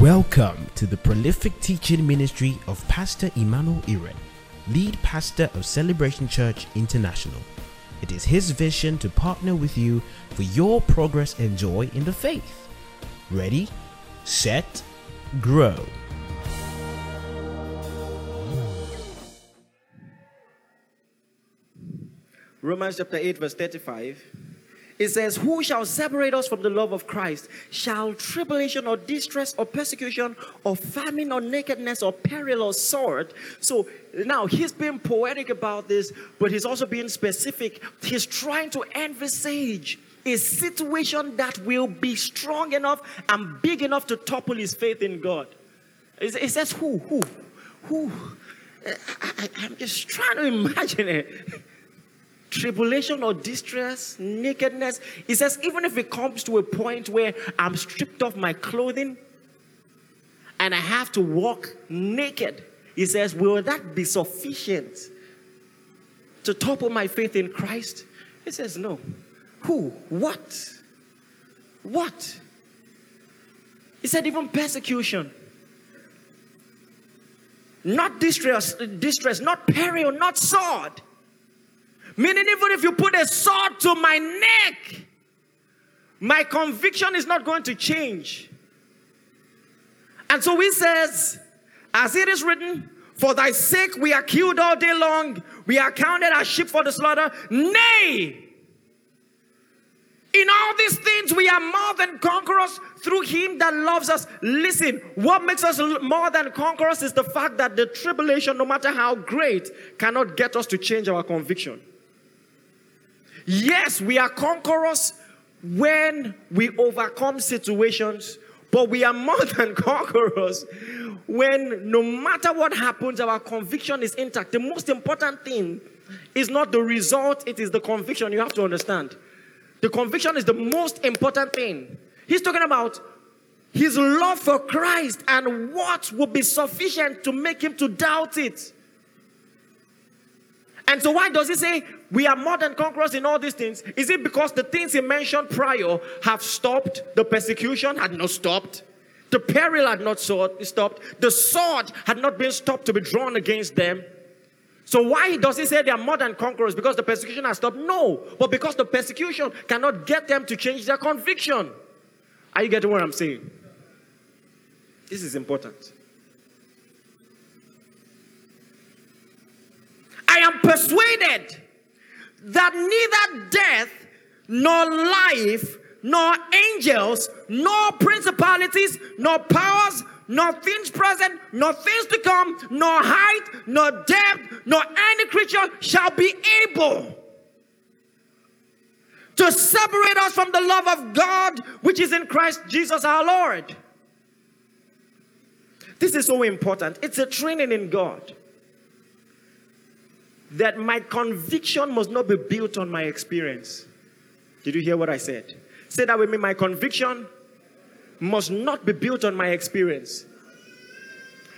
Welcome to the prolific teaching ministry of Pastor Emmanuel Iren, lead pastor of Celebration Church International. It is his vision to partner with you for your progress and joy in the faith. Ready, set, grow. Romans chapter 8, verse 35. It says, Who shall separate us from the love of Christ? Shall tribulation or distress or persecution or famine or nakedness or peril or sword? So now he's being poetic about this, but he's also being specific. He's trying to envisage a situation that will be strong enough and big enough to topple his faith in God. It says, Who? Who? Who? Uh, I, am just trying to imagine it tribulation or distress, nakedness. He says, even if it comes to a point where I'm stripped of my clothing and I have to walk naked, he says, will that be sufficient to topple my faith in Christ? He says, no. Who? What? What? He said, even persecution. Not distress, distress, not peril, not sword Meaning, even if you put a sword to my neck, my conviction is not going to change. And so he says, as it is written, for thy sake we are killed all day long, we are counted as sheep for the slaughter. Nay, in all these things, we are more than conquerors through Him that loves us. Listen, what makes us more than conquerors is the fact that the tribulation, no matter how great, cannot get us to change our conviction. Yes, we are conquerors when we overcome situations, but we are more than conquerors when no matter what happens, our conviction is intact. The most important thing is not the result, it is the conviction. You have to understand. The conviction is the most important thing. He's talking about his love for Christ and what would be sufficient to make him to doubt it. And so, why does he say we are more than conquerors in all these things? Is it because the things he mentioned prior have stopped? The persecution had not stopped. The peril had not stopped. The sword had not been stopped to be drawn against them. So, why does he say they are more than conquerors? Because the persecution has stopped? No, but because the persecution cannot get them to change their conviction. Are you getting what I'm saying? This is important. I am persuaded that neither death, nor life, nor angels, nor principalities, nor powers, nor things present, nor things to come, nor height, nor depth, nor any creature shall be able to separate us from the love of God which is in Christ Jesus our Lord. This is so important. It's a training in God that my conviction must not be built on my experience. Did you hear what I said? Say that with me. My conviction must not be built on my experience.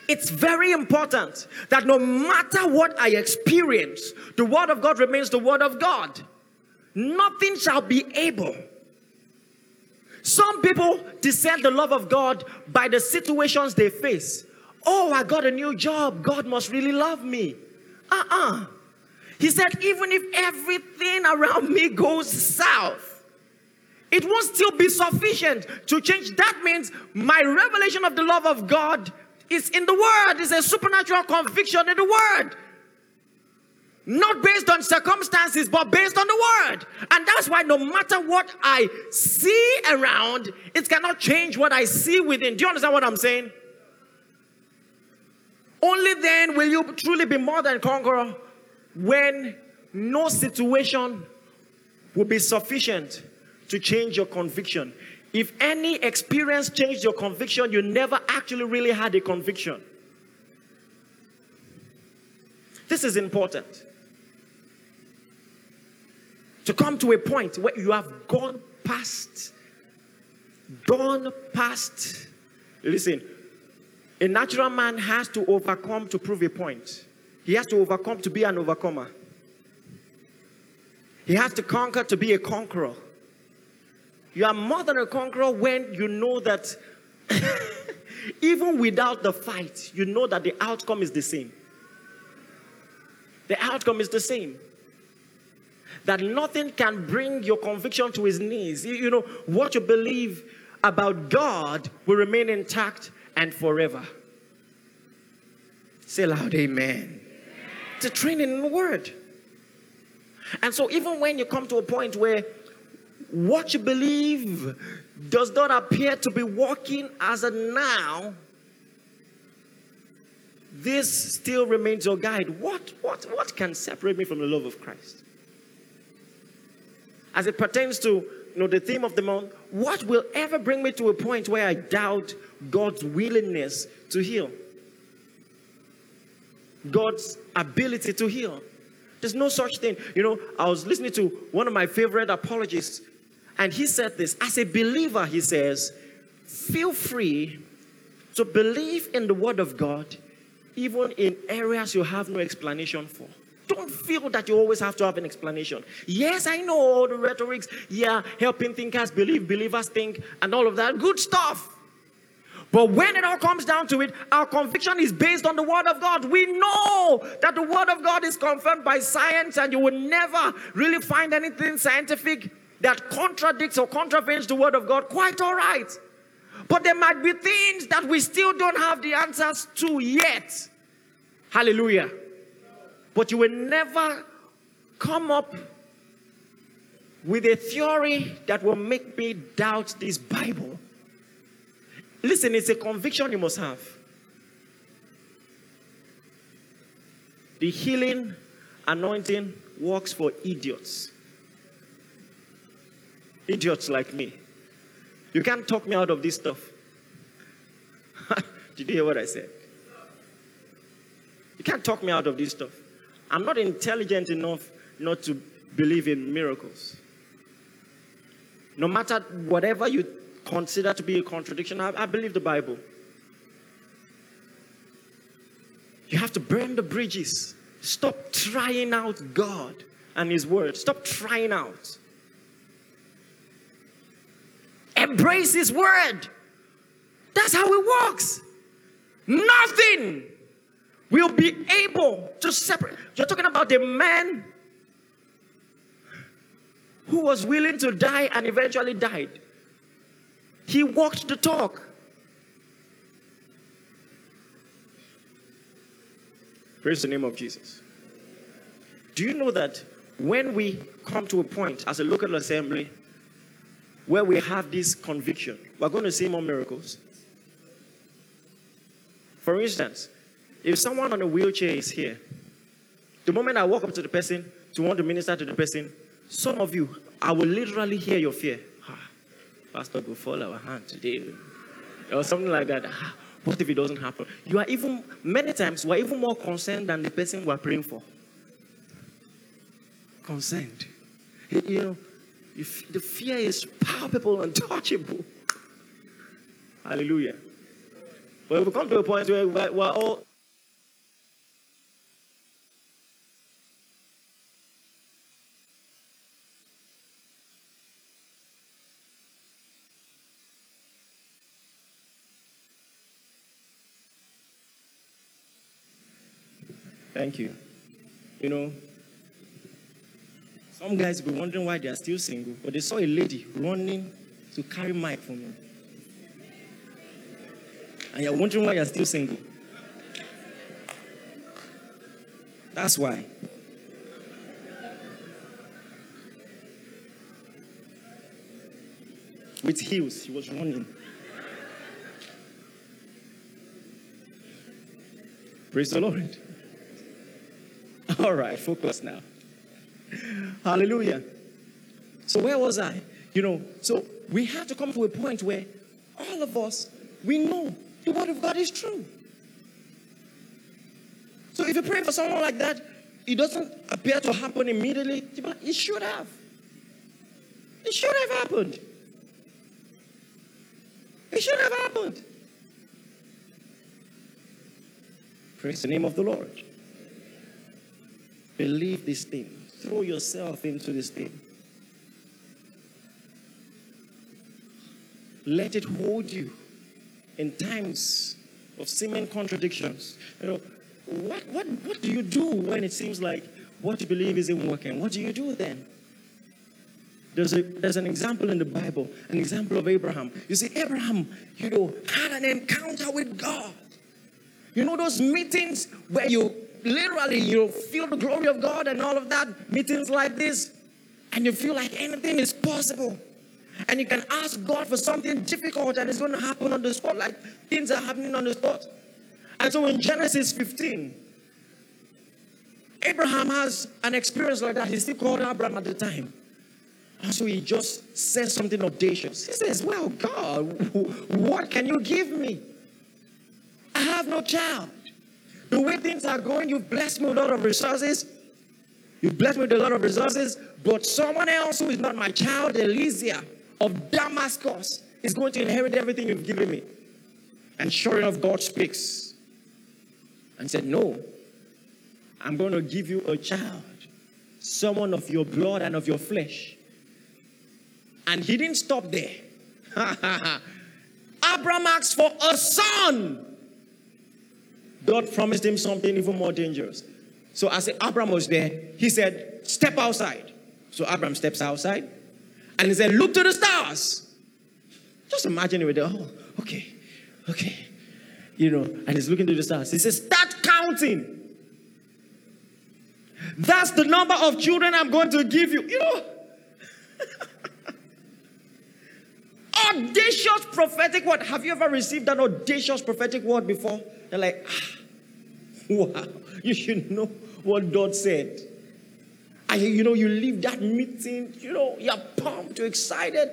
It's very important that no matter what I experience, the Word of God remains the Word of God. Nothing shall be able. Some people discern the love of God by the situations they face. Oh, I got a new job. God must really love me. Uh uh-uh. uh he said, even if everything around me goes south, it won't still be sufficient to change. That means my revelation of the love of God is in the Word, it's a supernatural conviction in the Word. Not based on circumstances, but based on the Word. And that's why no matter what I see around, it cannot change what I see within. Do you understand what I'm saying? Only then will you truly be more than conqueror when no situation will be sufficient to change your conviction. If any experience changed your conviction, you never actually really had a conviction. This is important. To come to a point where you have gone past, gone past. Listen, a natural man has to overcome to prove a point. He has to overcome to be an overcomer. He has to conquer to be a conqueror. You are more than a conqueror when you know that even without the fight, you know that the outcome is the same. The outcome is the same. That nothing can bring your conviction to his knees. You know, what you believe about God will remain intact and forever. Say loud, Amen. A training in the word. And so, even when you come to a point where what you believe does not appear to be working as a now, this still remains your guide. What, what, what can separate me from the love of Christ? As it pertains to you know, the theme of the month, what will ever bring me to a point where I doubt God's willingness to heal? God's ability to heal. There's no such thing. You know, I was listening to one of my favorite apologists, and he said this as a believer, he says, feel free to believe in the word of God, even in areas you have no explanation for. Don't feel that you always have to have an explanation. Yes, I know all the rhetorics. Yeah, helping thinkers believe, believers think, and all of that. Good stuff. But when it all comes down to it, our conviction is based on the Word of God. We know that the Word of God is confirmed by science, and you will never really find anything scientific that contradicts or contravenes the Word of God. Quite all right. But there might be things that we still don't have the answers to yet. Hallelujah. But you will never come up with a theory that will make me doubt this Bible. Listen, it's a conviction you must have. The healing anointing works for idiots. Idiots like me. You can't talk me out of this stuff. Did you hear what I said? You can't talk me out of this stuff. I'm not intelligent enough not to believe in miracles. No matter whatever you consider to be a contradiction, I, I believe the Bible. You have to burn the bridges. Stop trying out God and His Word. Stop trying out. Embrace His Word. That's how it works. Nothing will be able to separate. You're talking about the man who was willing to die and eventually died. He walked the talk. Praise the name of Jesus. Do you know that when we come to a point as a local assembly where we have this conviction, we're going to see more miracles? For instance, if someone on a wheelchair is here, the moment I walk up to the person to want to minister to the person, some of you, I will literally hear your fear. Pastor will fall our hand today. Or something like that. Ah, what if it doesn't happen? You are even, many times, we are even more concerned than the person we are praying for. Concerned. You know, the fear is palpable and touchable. Hallelujah. But we come to a point where we're all Thank you. You know, some guys will be wondering why they are still single, but they saw a lady running to carry mic for me. And you're wondering why you're still single. That's why. With heels, she was running. Praise the Lord. All right, focus now. Hallelujah. So, where was I? You know, so we have to come to a point where all of us, we know the word of God is true. So, if you pray for someone like that, it doesn't appear to happen immediately. It should have. It should have happened. It should have happened. Praise the name of the Lord. Believe this thing. Throw yourself into this thing. Let it hold you. in times of seeming contradictions. You know, what, what, what do you do when it seems like what you believe isn't working? What do you do then? There's, a, there's an example in the Bible, an example of Abraham. You see, Abraham, you know, had an encounter with God. You know those meetings where you literally you feel the glory of God and all of that, meetings like this, and you feel like anything is possible. And you can ask God for something difficult and it's going to happen on the spot, like things are happening on the spot. And so in Genesis 15, Abraham has an experience like that. He's still called Abram at the time. And so he just says something audacious. He says, Well, God, what can you give me? I have no child. The way things are going, you've blessed me with a lot of resources. You've blessed me with a lot of resources, but someone else who is not my child, Eliezer of Damascus, is going to inherit everything you've given me. And sure enough, God speaks and said, No, I'm going to give you a child, someone of your blood and of your flesh. And he didn't stop there. Abraham asked for a son. God promised him something even more dangerous. So as Abraham was there, he said, Step outside. So Abraham steps outside and he said, Look to the stars. Just imagine it with the, oh, okay, okay. You know, and he's looking to the stars. He says, Start counting. That's the number of children I'm going to give you. You know, audacious prophetic word. Have you ever received an audacious prophetic word before? They're like, ah, wow, you should know what God said. And you know, you leave that meeting, you know, you're pumped, you're excited,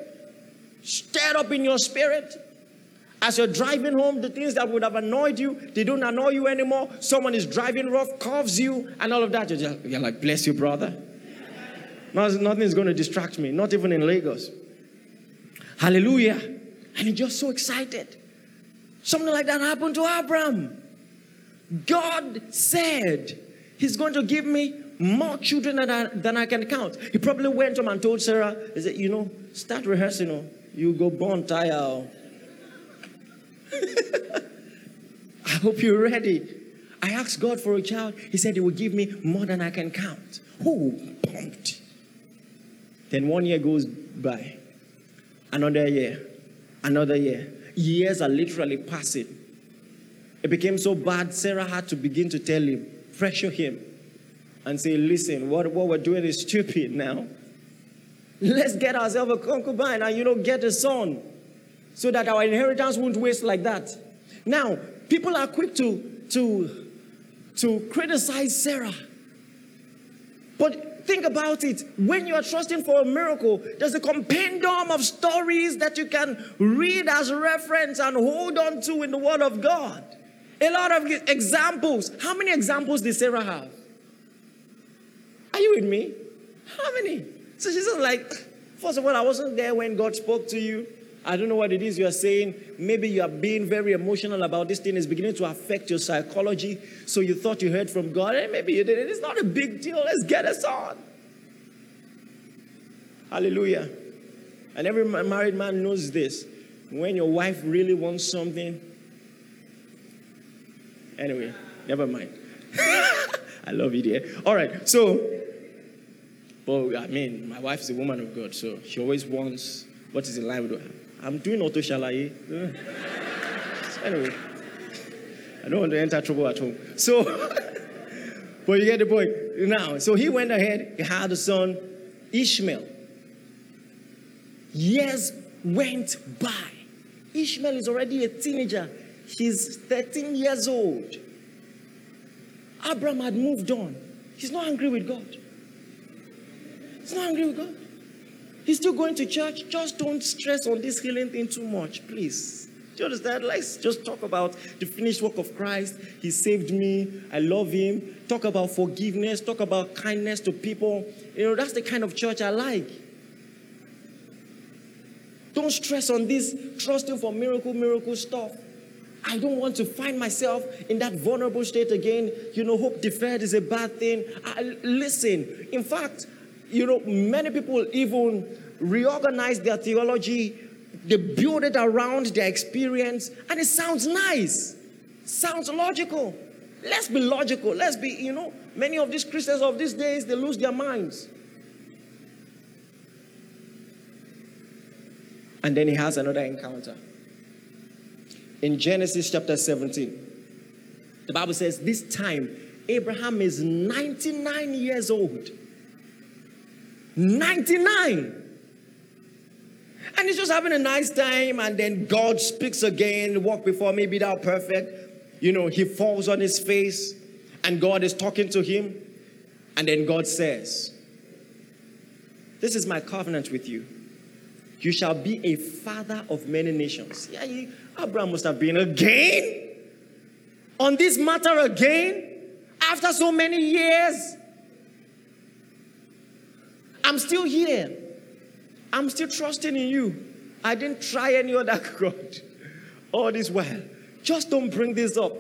stirred up in your spirit. As you're driving home, the things that would have annoyed you, they don't annoy you anymore. Someone is driving rough, coughs you, and all of that. You're, just, you're like, bless you, brother. Nothing is going to distract me, not even in Lagos. Hallelujah. And you're just so excited. Something like that happened to Abraham. God said, He's going to give me more children than I, than I can count. He probably went home and told Sarah, He said, You know, start rehearsing. Oh. You go born tire. Oh. I hope you're ready. I asked God for a child. He said He will give me more than I can count. Oh, pumped. Then one year goes by. Another year, another year. Years are literally passing. It became so bad, Sarah had to begin to tell him, pressure him, and say, Listen, what, what we're doing is stupid now. Let's get ourselves a concubine and, you know, get a son so that our inheritance won't waste like that. Now, people are quick to, to, to criticize Sarah. But think about it. When you are trusting for a miracle, there's a compendium of stories that you can read as reference and hold on to in the Word of God. A lot of examples. How many examples did Sarah have? Are you with me? How many? So she's like, first of all, I wasn't there when God spoke to you. I don't know what it is you are saying. Maybe you are being very emotional about this thing. It's beginning to affect your psychology. So you thought you heard from God, and maybe you didn't. It's not a big deal. Let's get us on. Hallelujah. And every married man knows this. When your wife really wants something, anyway, never mind. I love you, dear. All right, so, well, I mean, my wife is a woman of God, so she always wants what is in line with her. I'm doing auto shalaye. anyway, I don't want to enter trouble at home. So, but you get the point. Now, so he went ahead, he had a son, Ishmael. Years went by. Ishmael is already a teenager. He's 13 years old. Abraham had moved on. He's not angry with God. He's not angry with God. He's still going to church. Just don't stress on this healing thing too much, please. Do you understand? Let's just talk about the finished work of Christ. He saved me. I love him. Talk about forgiveness. Talk about kindness to people. You know, that's the kind of church I like. Don't stress on this trusting for miracle, miracle stuff. I don't want to find myself in that vulnerable state again. You know, hope deferred is a bad thing. I, listen, in fact, you know, many people even reorganize their theology they build it around their experience, and it sounds nice, sounds logical. Let's be logical. Let's be, you know, many of these Christians of these days, they lose their minds. And then he has another encounter. In Genesis chapter 17, the Bible says, This time, Abraham is 99 years old. 99. And he's just having a nice time, and then God speaks again, walk before me, be thou perfect. You know, he falls on his face, and God is talking to him. And then God says, This is my covenant with you. You shall be a father of many nations. Yeah, he, Abraham must have been again on this matter again after so many years. I'm still here. I'm still trusting in you. I didn't try any other God all this while. Just don't bring this up.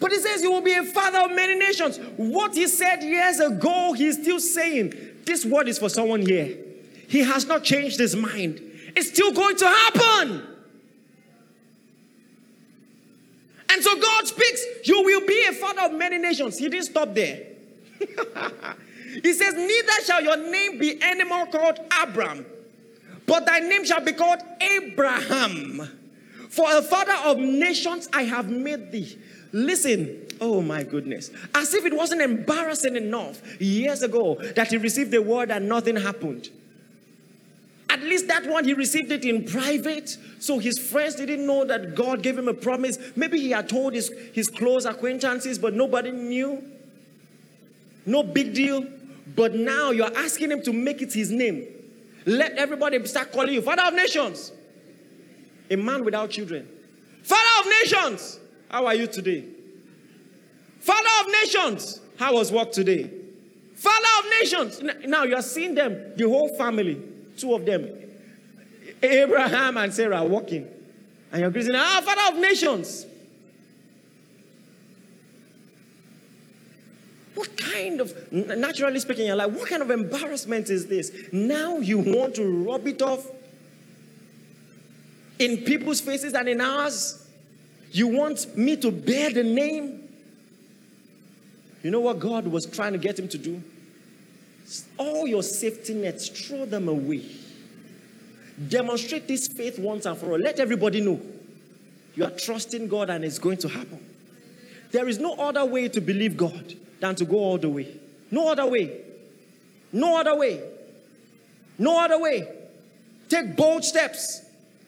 But he says you will be a father of many nations. What he said years ago, he's still saying. This word is for someone here. He has not changed his mind. It's still going to happen. And so God speaks, You will be a father of many nations. He didn't stop there. he says, Neither shall your name be anymore called Abram, but thy name shall be called Abraham. For a father of nations I have made thee. Listen, oh my goodness. As if it wasn't embarrassing enough years ago that he received the word and nothing happened. At least that one, he received it in private. So his friends didn't know that God gave him a promise. Maybe he had told his, his close acquaintances, but nobody knew. No big deal. But now you're asking him to make it his name. Let everybody start calling you Father of Nations. A man without children. Father of Nations. How are you today? Father of Nations. How was work today? Father of Nations. Now you are seeing them, the whole family two of them, Abraham and Sarah, walking. And you're greeting, ah, Father of nations. What kind of, naturally speaking, you're like, what kind of embarrassment is this? Now you want to rub it off in people's faces and in ours? You want me to bear the name? You know what God was trying to get him to do? all your safety nets, throw them away. Demonstrate this faith once and for all. Let everybody know you are trusting God and it's going to happen. There is no other way to believe God than to go all the way. No other way. No other way. No other way. Take bold steps.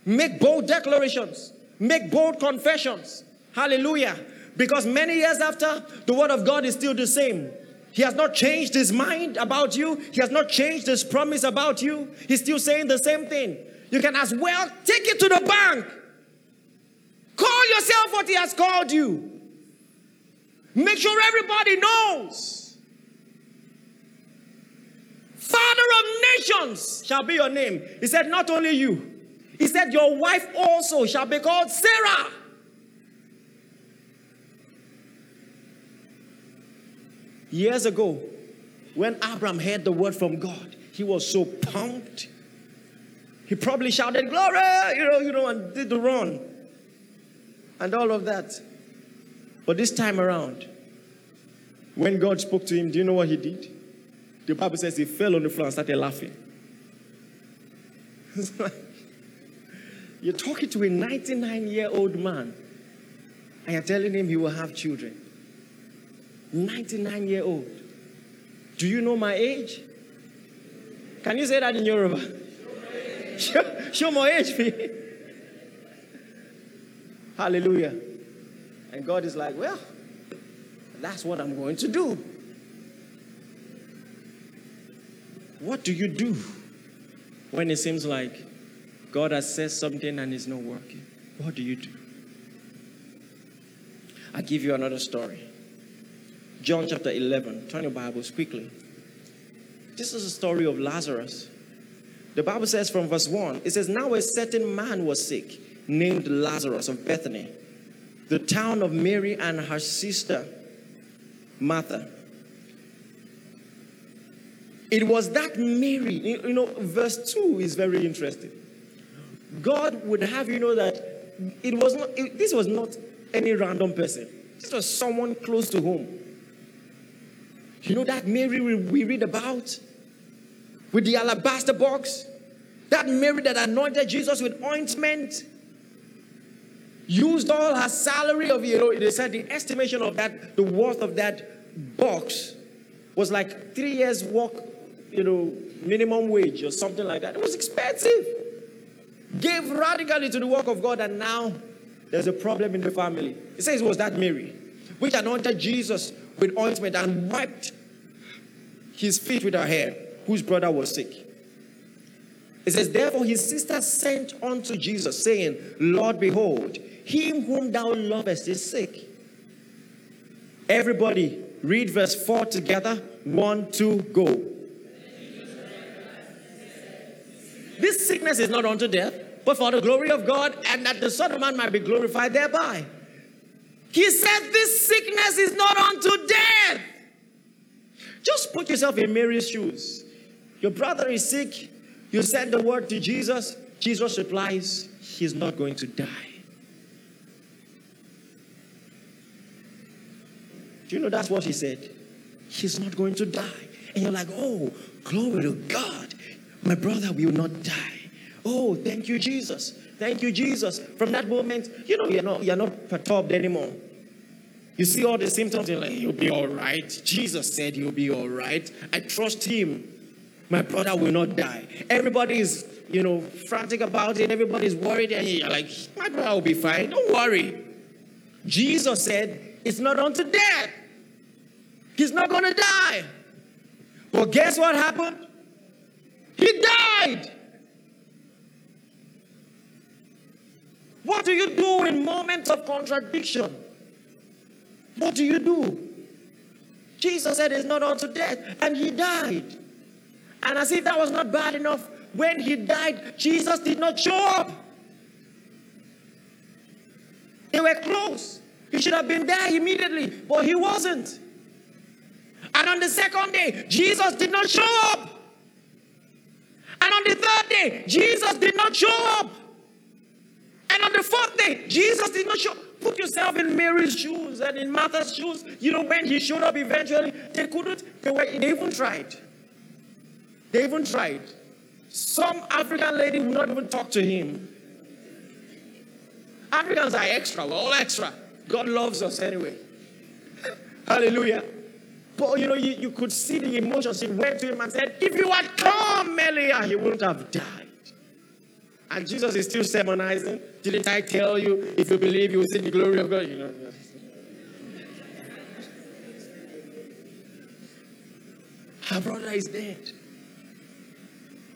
Make bold declarations. Make bold confessions. Hallelujah. Because many years after, the word of God is still the same. He has not changed his mind about you. He has not changed his promise about you. He's still saying the same thing. You can as well take it to the bank. Call yourself what he has called you. Make sure everybody knows. Father of nations shall be your name. He said, Not only you, he said, Your wife also shall be called Sarah. Years ago, when Abraham heard the word from God, he was so pumped. He probably shouted, Glory, you know, you know, and did the run and all of that. But this time around, when God spoke to him, do you know what he did? The Bible says he fell on the floor and started laughing. you're talking to a 99 year old man and you're telling him he will have children. 99 year old. Do you know my age? Can you say that in Yoruba? Show, show my age, me. Hallelujah. And God is like, well, that's what I'm going to do. What do you do when it seems like God has said something and it's not working? What do you do? I'll give you another story. John chapter 11. Turn your Bibles quickly. This is a story of Lazarus. The Bible says from verse 1 it says, Now a certain man was sick, named Lazarus of Bethany, the town of Mary and her sister Martha. It was that Mary, you know, verse 2 is very interesting. God would have you know that it was not, it, this was not any random person. This was someone close to home. You know that Mary we read about with the alabaster box? That Mary that anointed Jesus with ointment used all her salary of, you know, they said the estimation of that, the worth of that box was like three years' work, you know, minimum wage or something like that. It was expensive. Gave radically to the work of God, and now there's a problem in the family. It says it was that Mary, which anointed Jesus with ointment and wiped his feet with her hair, whose brother was sick. It says, Therefore his sister sent unto Jesus, saying, Lord, behold, him whom thou lovest is sick. Everybody, read verse 4 together. One, two, go. This sickness is not unto death, but for the glory of God, and that the Son of Man might be glorified thereby. He said, This sickness is not unto death. Just put yourself in Mary's shoes. Your brother is sick. You send the word to Jesus. Jesus replies, He's not going to die. Do you know that's what he said? He's not going to die. And you're like, oh, glory to God. My brother will not die. Oh, thank you, Jesus. Thank you, Jesus. From that moment, you know, you're not, you're not perturbed anymore. You see all the symptoms, you're like, you'll be all right. Jesus said you'll be all right. I trust him. My brother will not die. Everybody is, you know, frantic about it. Everybody's worried. And you're like, my brother will be fine. Don't worry. Jesus said, it's not unto death. He's not going to die. Well, guess what happened? He died. What do you do in moments of contradiction? What do you do? Jesus said it's not unto death, and he died. And as if that was not bad enough, when he died, Jesus did not show up. They were close. He should have been there immediately, but he wasn't. And on the second day, Jesus did not show up. And on the third day, Jesus did not show up. And on the fourth day, Jesus did not show up. Put yourself in Mary's shoes and in Martha's shoes. You know, when he showed up eventually, they couldn't, they, were, they even tried. They even tried. Some African lady would not even talk to him. Africans are extra, we're all extra. God loves us anyway. Hallelujah. But you know, you, you could see the emotions. He went to him and said, If you had come earlier, he wouldn't have died. And Jesus is still sermonizing. Didn't I tell you, if you believe, you will see the glory of God? You know. Her brother is dead.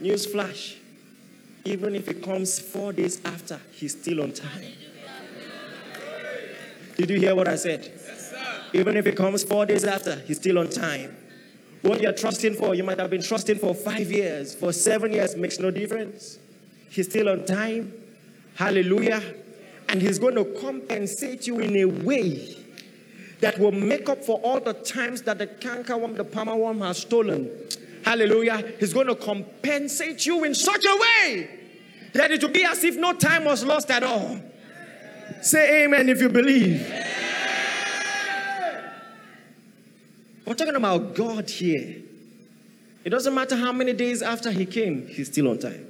News flash. Even if it comes four days after, he's still on time. Did you hear what I said? Even if it comes four days after, he's still on time. What you're trusting for, you might have been trusting for five years, for seven years, makes no difference. He's still on time. Hallelujah. And he's going to compensate you in a way that will make up for all the times that the cankerworm, the palmer worm has stolen. Hallelujah. He's going to compensate you in such a way that it will be as if no time was lost at all. Say amen if you believe. We're talking about God here. It doesn't matter how many days after he came, he's still on time.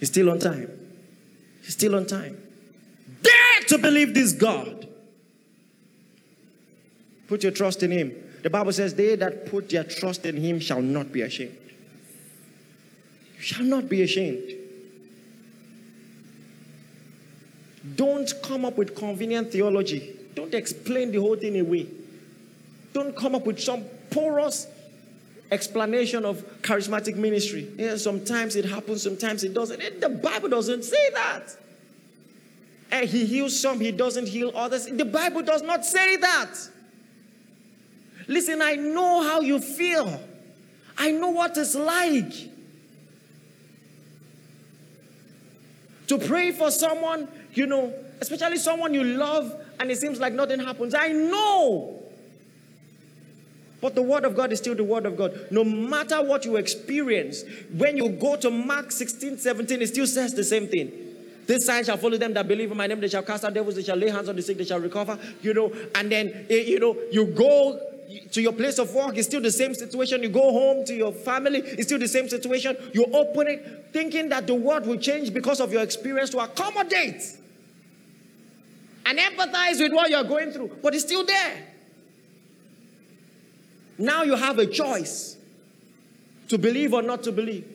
He's still on time. He's still on time. Dare to believe this God. Put your trust in him. The Bible says, They that put their trust in him shall not be ashamed. You shall not be ashamed. Don't come up with convenient theology. Don't explain the whole thing away. Don't come up with some porous explanation of charismatic ministry. Yeah, sometimes it happens, sometimes it doesn't. It, the Bible doesn't say that. And he heals some, he doesn't heal others. The Bible does not say that. Listen, I know how you feel. I know what it's like to pray for someone, you know, especially someone you love, and it seems like nothing happens. I know. But the word of God is still the word of God. No matter what you experience, when you go to Mark 16, 17, it still says the same thing. This sign shall follow them that believe in my name. They shall cast out devils. They shall lay hands on the sick. They shall recover. You know, and then, eh, you know, you go to your place of work. It's still the same situation. You go home to your family. It's still the same situation. You open it thinking that the world will change because of your experience to accommodate and empathize with what you're going through. But it's still there. Now you have a choice to believe or not to believe.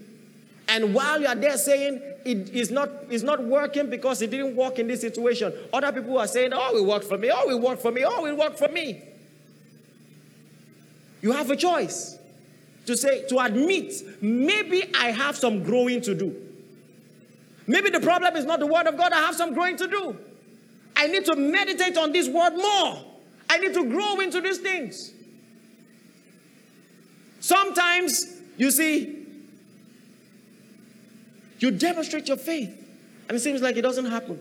And while you are there saying it is not, it's not working because it didn't work in this situation, other people are saying, oh, it worked for me, oh, it worked for me, oh, it worked for me. You have a choice to say, to admit, maybe I have some growing to do. Maybe the problem is not the word of God, I have some growing to do. I need to meditate on this word more. I need to grow into these things. Sometimes, you see, you demonstrate your faith, and it seems like it doesn't happen.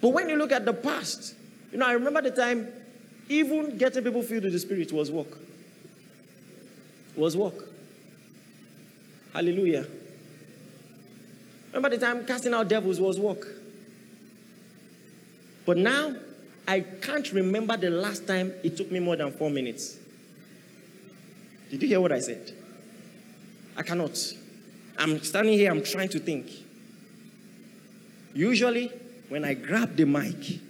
But when you look at the past, you know, I remember the time even getting people filled with the Spirit was work. Was work. Hallelujah. Remember the time casting out devils was work. But now, I can't remember the last time it took me more than four minutes. Did you hear what I said? I cannot. I'm standing here, I'm trying to think. Usually, when I grab the mic,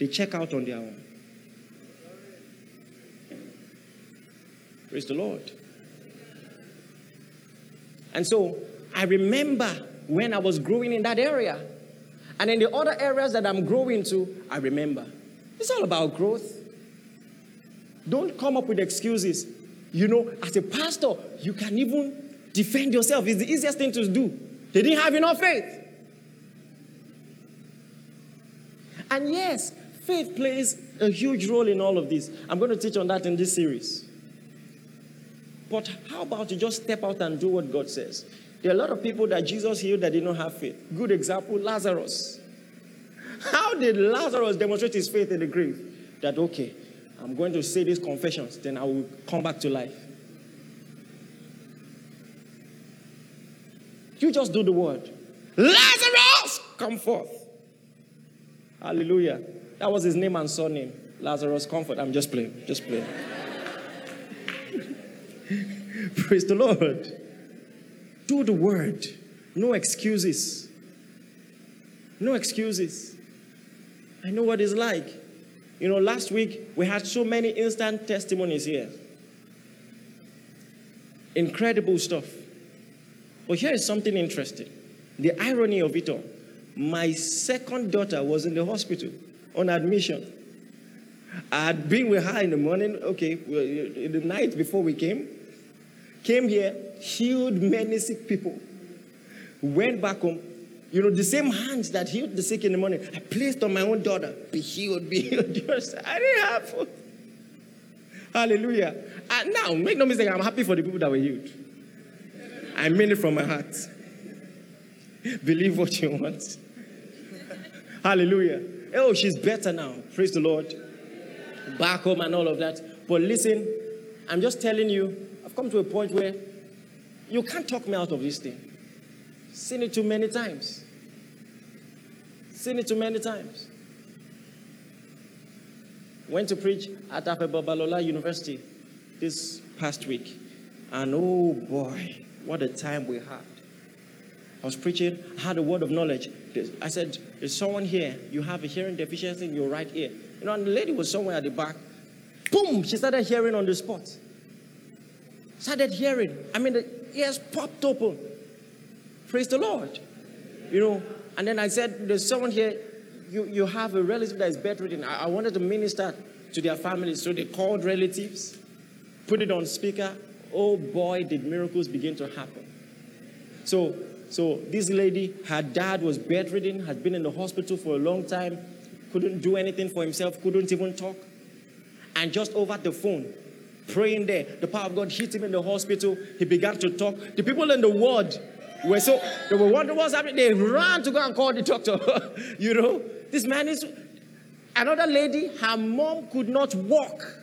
they check out on their own. Praise the Lord. And so I remember when I was growing in that area. And in the other areas that I'm growing to, I remember. It's all about growth. Don't come up with excuses. You know, as a pastor, you can even defend yourself. It's the easiest thing to do. They didn't have enough faith. And yes, faith plays a huge role in all of this. I'm going to teach on that in this series. But how about you just step out and do what God says? There are a lot of people that Jesus healed that did not have faith. Good example Lazarus. How did Lazarus demonstrate his faith in the grave? That, okay, I'm going to say these confessions, then I will come back to life. You just do the word. Lazarus, come forth. Hallelujah. That was his name and surname. Lazarus Comfort. I'm just playing. Just playing. Praise the Lord. Do the word. No excuses. No excuses. I know what it's like. You know, last week we had so many instant testimonies here. Incredible stuff. But here is something interesting. The irony of it all. My second daughter was in the hospital on admission. I had been with her in the morning, okay, in the night before we came. Came here, healed many sick people. Went back home, you know, the same hands that healed the sick in the morning, I placed on my own daughter. Be healed, be healed. I didn't have. Hallelujah. And now, make no mistake, I'm happy for the people that were healed. I mean it from my heart. Believe what you want. Hallelujah. Oh, she's better now. Praise the Lord. Back home and all of that. But listen, I'm just telling you, I've come to a point where you can't talk me out of this thing. Seen it too many times. Seen it too many times. Went to preach at Afe Babalola University this past week. And oh boy, what a time we had. I was preaching, I had a word of knowledge. I said, There's someone here, you have a hearing deficiency in your right ear. You know, and the lady was somewhere at the back. Boom! She started hearing on the spot. Started hearing. I mean, the ears popped open. Praise the Lord. You know, and then I said, There's someone here, you, you have a relative that is bedridden. I, I wanted to minister to their family. So they called relatives, put it on speaker. Oh boy, did miracles begin to happen. So, so this lady, her dad was bedridden, had been in the hospital for a long time, couldn't do anything for himself, couldn't even talk. And just over the phone, praying there, the power of God hit him in the hospital. He began to talk. The people in the ward were so they were wondering what's happening. They ran to go and call the doctor. you know, this man is another lady. Her mom could not walk.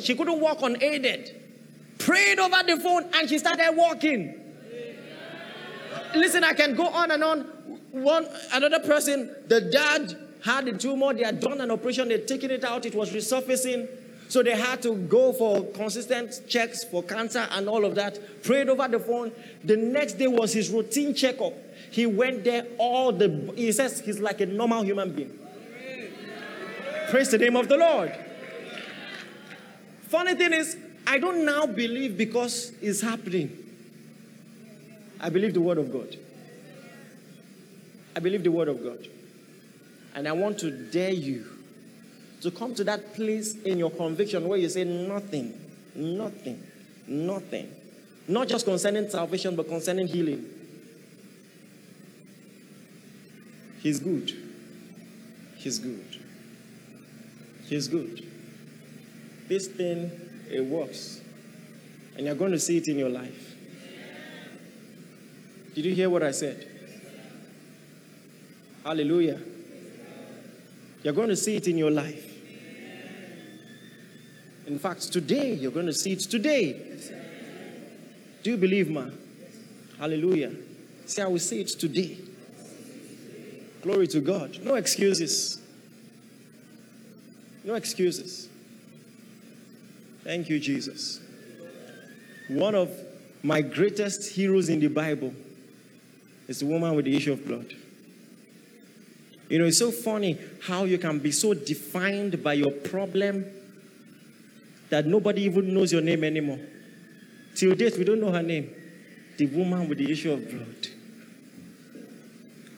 She couldn't walk unaided. Prayed over the phone and she started walking. Listen, I can go on and on. One another person, the dad had the tumor, they had done an operation, they'd taken it out, it was resurfacing. So they had to go for consistent checks for cancer and all of that. Prayed over the phone. The next day was his routine checkup. He went there all the he says he's like a normal human being. Praise the name of the Lord. Funny thing is, I don't now believe because it's happening. I believe the word of God. I believe the word of God. And I want to dare you to come to that place in your conviction where you say nothing, nothing, nothing. Not just concerning salvation, but concerning healing. He's good. He's good. He's good. This thing, it works. And you're going to see it in your life. Did you hear what I said? Hallelujah. You're going to see it in your life. In fact, today, you're going to see it today. Do you believe, ma? Hallelujah. See, I will see it today. Glory to God. No excuses. No excuses. Thank you, Jesus. One of my greatest heroes in the Bible is the woman with the issue of blood. You know, it's so funny how you can be so defined by your problem that nobody even knows your name anymore. Till date, we don't know her name. The woman with the issue of blood.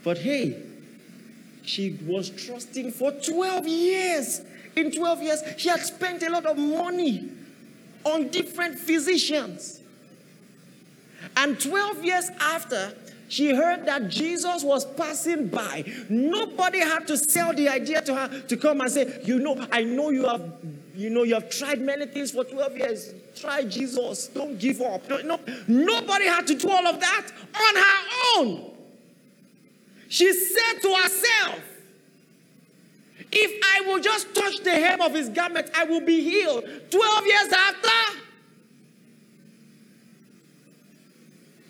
But hey, she was trusting for 12 years. In 12 years, she had spent a lot of money on different physicians. And 12 years after, she heard that Jesus was passing by. Nobody had to sell the idea to her to come and say, You know, I know you have you know, you have tried many things for 12 years. Try Jesus. Don't give up. No, no, nobody had to do all of that on her own. She said to herself, If I will just touch the hem of his garment, I will be healed. 12 years after,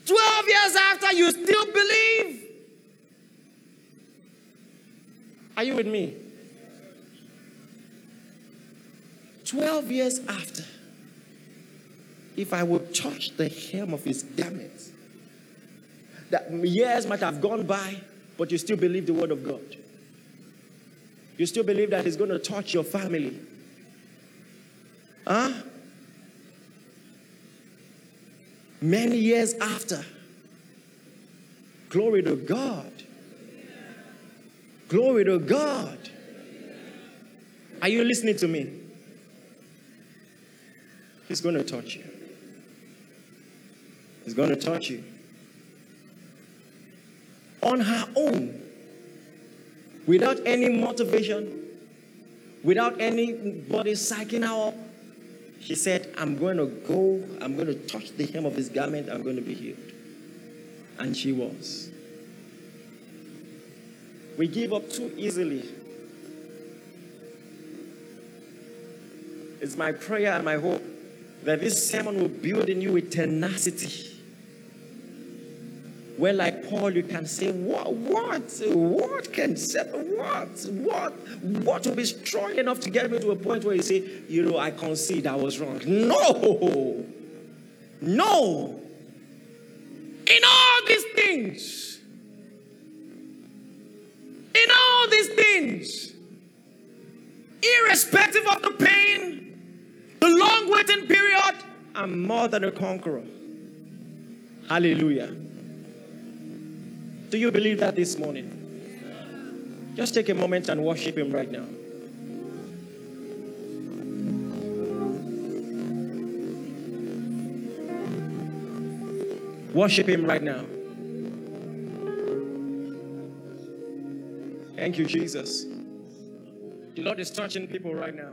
12 years after, you still believe? Are you with me? 12 years after, if I would touch the hem of his garment, that years might have gone by, but you still believe the word of God. You still believe that he's going to touch your family. Huh? Many years after, glory to God. Glory to God. Are you listening to me? He's going to touch you. He's going to touch you. On her own, without any motivation, without anybody psyching her up, she said, I'm going to go, I'm going to touch the hem of his garment, I'm going to be healed. And she was. We give up too easily. It's my prayer and my hope that this sermon will build in you a tenacity. Where, like Paul, you can say, What, what, what can separate, what, what, what will be strong enough to get me to a point where you say, You know, I concede I was wrong. No, no. In all these things, in all these things, More than a conqueror. Hallelujah. Do you believe that this morning? Just take a moment and worship Him right now. Worship Him right now. Thank you, Jesus. The Lord is touching people right now.